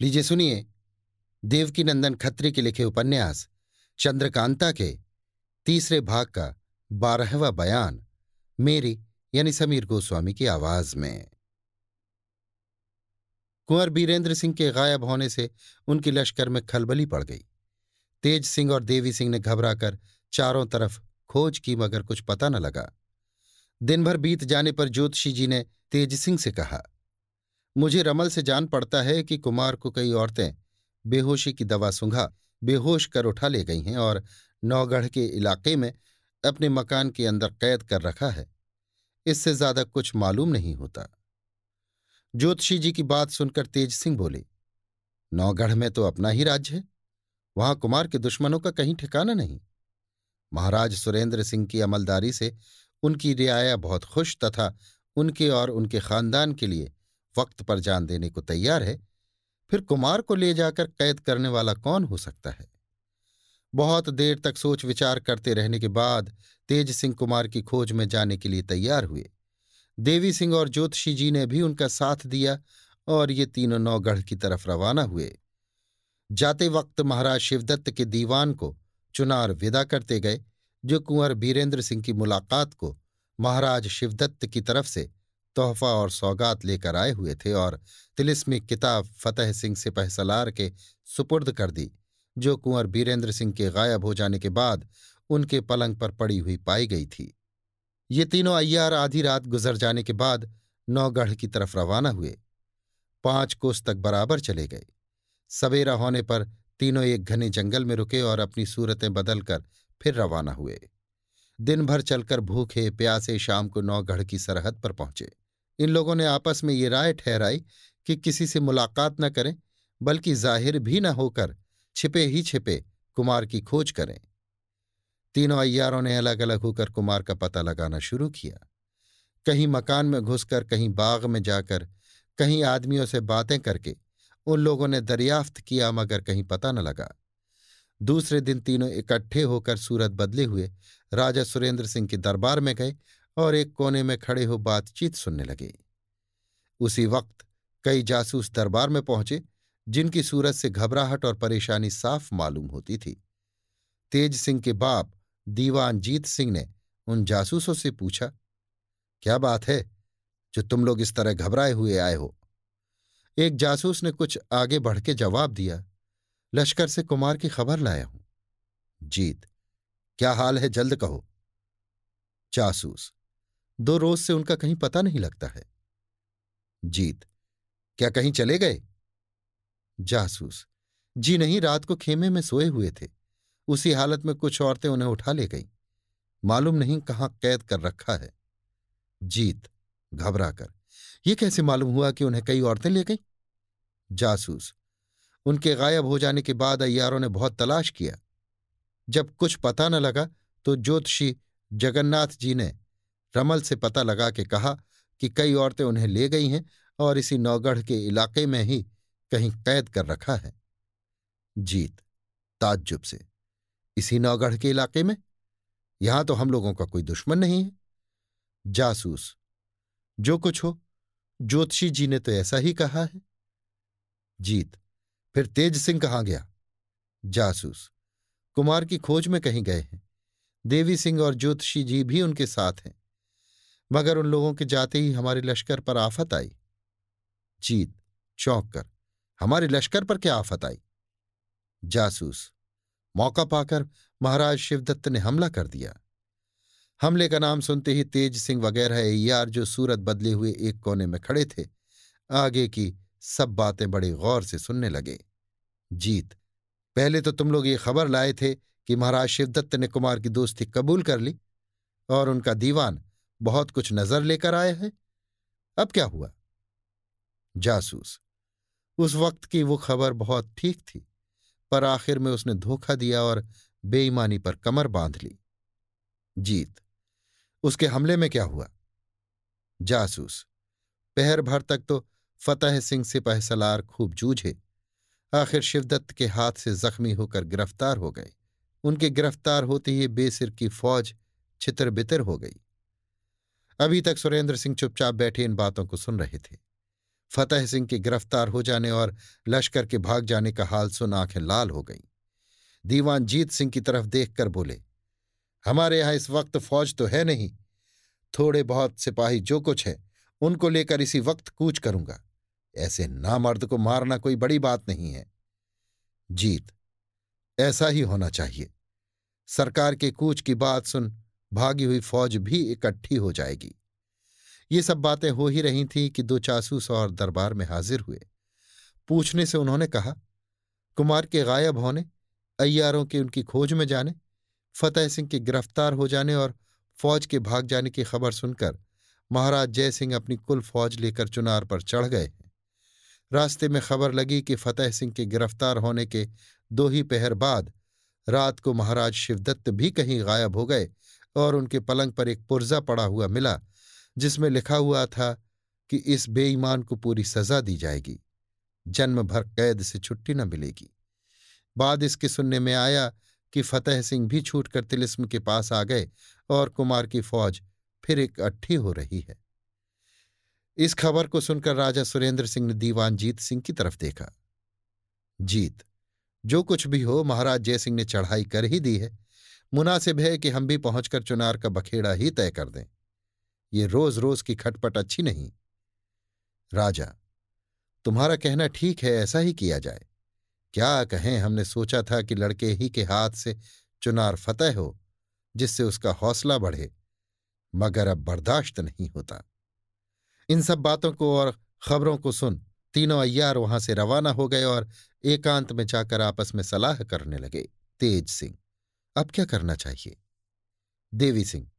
लीजिए सुनिए। देवकी नंदन खत्री के लिखे उपन्यास, चंद्रकांता के, तीसरे भाग का बारहवा बयान, मेरी यानी समीर गोस्वामी की आवाज़ में। कुंवर बीरेंद्र सिंह के गायब होने से उनकी लश्कर में खलबली पड़ गई। तेज सिंह और देवी सिंह ने घबराकर चारों तरफ़ खोज की मगर कुछ पता न लगा। दिन भर बीत जाने पर ज्योतिषी जी ने तेज सिंह से कहा मुझे रमल से जान पड़ता है कि कुमार को कई औरतें बेहोशी की दवा सुंघा, बेहोश कर उठा ले गई हैं और नौगढ़ के इलाके में अपने मकान के अंदर कैद कर रखा है। इससे ज़्यादा कुछ मालूम नहीं होता। ज्योतिषी जी की बात सुनकर तेज सिंह बोले, नौगढ़ में तो अपना ही राज्य है। वहाँ कुमार के दुश्मनों का कहीं ठिकाना नहीं। महाराज सुरेंद्र सिंह की अमलदारी से उनकी रियाया बहुत खुश तथा उनके और उनके खानदान के लिए वक्त पर जान देने को तैयार है, फिर कुमार को ले जाकर कैद करने वाला कौन हो सकता है? बहुत देर तक सोच विचार करते रहने के बाद तेज सिंह कुमार की खोज में जाने के लिए तैयार हुए। देवी सिंह और ज्योतिषी जी ने भी उनका साथ दिया और ये तीनों नौगढ़ की तरफ़ रवाना हुए। जाते वक्त महाराज शिवदत्त के दीवान को चुनार विदा करते गए, जो कुंवर बीरेंद्र सिंह की मुलाकात को महाराज शिवदत्त की तरफ़ से तोहफा और सौगात लेकर आए हुए थे और तिलिस्मी किताब फतेह सिंह सिपह सलार के सुपुर्द कर दी, जो कुंवर बीरेंद्र सिंह के गायब हो जाने के बाद उनके पलंग पर पड़ी हुई पाई गई थी। ये तीनों अय्यार आधी रात गुजर जाने के बाद नौगढ़ की तरफ़ रवाना हुए। पाँच कोस तक बराबर चले गए। सवेरा होने पर तीनों एक घने जंगल में रुके और अपनी सूरतें बदलकर फिर रवाना हुए। दिन भर चलकर भूखे, प्यासे शाम को नौगढ़ की सरहद पर पहुँचे। इन लोगों ने आपस में ये राय ठहराई कि किसी से मुलाकात न करें, बल्कि ज़ाहिर भी न होकर छिपे ही छिपे कुमार की खोज करें। तीनों अय्यारों ने अलग अलग होकर कुमार का पता लगाना शुरू किया। कहीं मकान में घुसकर, कहीं बाग में जाकर, कहीं आदमियों से बातें करके उन लोगों ने दरियाफ्त किया, मगर कहीं पता न लगा। दूसरे दिन तीनों इकट्ठे होकर सूरत बदले हुए राजा सुरेंद्र सिंह के दरबार में गए और एक कोने में खड़े हो बातचीत सुनने लगे। उसी वक्त कई जासूस दरबार में पहुँचे, जिनकी सूरत से घबराहट और परेशानी साफ़ मालूम होती थी। तेज सिंह के बाप दीवान जीत सिंह ने उन जासूसों से पूछा, क्या बात है जो तुम लोग इस तरह घबराए हुए आए हो? एक जासूस ने कुछ आगे बढ़ के जवाब दिया, लश्कर से कुमार की खबर लाया हूँ। जीत, क्या हाल है जल्द कहो? जासूस दो रोज से उनका कहीं पता नहीं लगता है। जीत, क्या कहीं चले गए? जासूस, जी नहीं, रात को खेमे में सोए हुए थे। उसी हालत में कुछ औरतें उन्हें उठा ले गईं। मालूम नहीं कहाँ कैद कर रखा है। जीत घबरा कर ये कैसे मालूम हुआ कि उन्हें कई औरतें ले गईं? जासूस, उनके गायब हो जाने के बाद अय्यारों ने बहुत तलाश किया। जब कुछ पता न लगा तो ज्योतिषी जगन्नाथ जी ने रमल से पता लगा के कहा कि कई औरतें उन्हें ले गई हैं और इसी नौगढ़ के इलाके में ही कहीं कैद कर रखा है। जीत, ताज्जुब से। इसी नौगढ़ के इलाके में? यहाँ तो हम लोगों का कोई दुश्मन नहीं है। जासूस, जो कुछ हो, ज्योतिषी जी ने तो ऐसा ही कहा है। जीत, फिर तेज सिंह कहाँ गया? जासूस, कुमार की खोज में कहीं गए हैं। देवी सिंह और ज्योतिषी जी भी उनके साथ हैं। मगर उन लोगों के जाते ही हमारे लश्कर पर आफत आई। जीत, चौंक कर, हमारे लश्कर पर क्या आफत आई? जासूस, मौका पाकर महाराज शिवदत्त ने हमला कर दिया। हमले का नाम सुनते ही तेज सिंह वगैरह यार जो सूरत बदले हुए एक कोने में खड़े थे, आगे की सब बातें बड़े गौर से सुनने लगे। जीत, पहले तो तुम लोग ये खबर लाए थे कि महाराज शिवदत्त ने कुमार की दोस्ती कबूल कर ली और उनका दीवान बहुत कुछ नज़र लेकर आया है। अब क्या हुआ? जासूस, उस वक्त की वो खबर बहुत ठीक थी, पर आखिर में उसने धोखा दिया और बेईमानी पर कमर बाँध ली। जीत, उसके हमले में क्या हुआ? जासूस, पहर भर तक तो फतेह सिंह सिपाही सलार खूब जूझे। आखिर शिवदत्त के हाथ से जख्मी होकर गिरफ़्तार हो गए। उनके गिरफ़्तार होते ही बेसिर की फौज छितर बितर हो गई। अभी तक सुरेंद्र सिंह चुपचाप बैठे इन बातों को सुन रहे थे। फतेह सिंह के गिरफ़्तार हो जाने और लश्कर के भाग जाने का हाल सुन आँखें लाल हो गईं। दीवान जीत सिंह की तरफ़ देखकर बोले, हमारे यहाँ इस वक्त फौज तो है नहीं। थोड़े बहुत सिपाही जो कुछ है, उनको लेकर इसी वक्त कूच करूँगा। ऐसे नामर्द को मारना कोई बड़ी बात नहीं है। जीत, ऐसा ही होना चाहिए। सरकार के कूच की बात सुन भागी हुई फौज भी इकट्ठी हो जाएगी। ये सब बातें हो ही रही थीं कि दो चासूस और दरबार में हाजिर हुए। पूछने से उन्होंने कहा, कुमार के गायब होने, अय्यारों के उनकी खोज में जाने, फतेह सिंह के गिरफ़्तार हो जाने और फौज के भाग जाने की खबर सुनकर महाराज जय सिंह अपनी कुल फौज लेकर चुनार पर चढ़ गए हैं। रास्ते में खबर लगी कि फतेह सिंह के गिरफ़्तार होने के दो ही पहर बाद रात को महाराज शिवदत्त भी कहीं गायब हो गए और उनके पलंग पर एक पुर्जा पड़ा हुआ मिला, जिसमें लिखा हुआ था कि इस बेईमान को पूरी सजा दी जाएगी। जन्म भर कैद से छुट्टी न मिलेगी। बाद इसके सुनने में आया कि फतेह सिंह भी छूटकर तिलिस्म के पास आ गए और कुमार की फौज फिर एक अट्ठी हो रही है। इस खबर को सुनकर राजा सुरेंद्र सिंह ने दीवान जीत सिंह की तरफ़ देखा। जीत, जो कुछ भी हो, महाराज जयसिंह ने चढ़ाई कर ही दी है। मुनासिब है कि हम भी पहुंचकर चुनार का बखेड़ा ही तय कर दें। ये रोज रोज की खटपट अच्छी नहीं। राजा, तुम्हारा कहना ठीक है, ऐसा ही किया जाए। क्या कहें, हमने सोचा था कि लड़के ही के हाथ से चुनार फतेह हो, जिससे उसका हौसला बढ़े, मगर अब बर्दाश्त नहीं होता। इन सब बातों को और खबरों को सुन, तीनों अय्यार वहाँ से रवाना हो गए और एकांत में जाकर आपस में सलाह करने लगे, तेज सिंह। अब क्या करना चाहिए? देवी सिंह,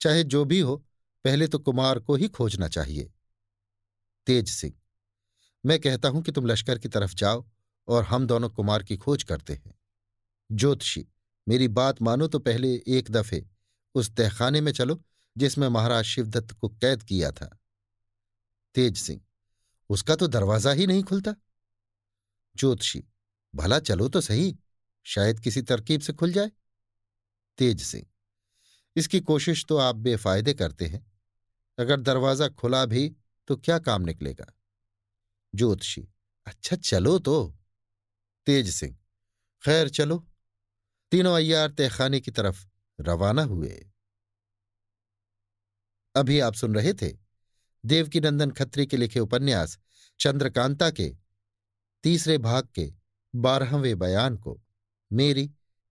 चाहे जो भी हो, पहले तो कुमार को ही खोजना चाहिए। तेज सिंह, मैं कहता हूँ कि तुम लश्कर की तरफ़ जाओ और हम दोनों कुमार की खोज करते हैं। ज्योतिषी, मेरी बात मानो तो पहले एक दफे, उस तहखाने में चलो, जिसमें महाराज शिवदत्त को कैद किया था। तेज सिंह, उसका तो दरवाज़ा ही नहीं खुलता। ज्योतिषी, भला चलो तो सही, शायद किसी तरकीब से खुल जाए। तेज सिंह। इसकी कोशिश तो आप बेफायदे करते हैं। अगर दरवाज़ा खुला भी तो क्या काम निकलेगा? ज्योतिषी अच्छा चलो तो। तेज सिंह, खैर चलो। तीनों अय्यार तहखाने की तरफ़ रवाना हुए। अभी आप सुन रहे थे देवकीनंदन खत्री के लिखे उपन्यास चंद्रकांता के तीसरे भाग के बारहवें बयान को। मेरी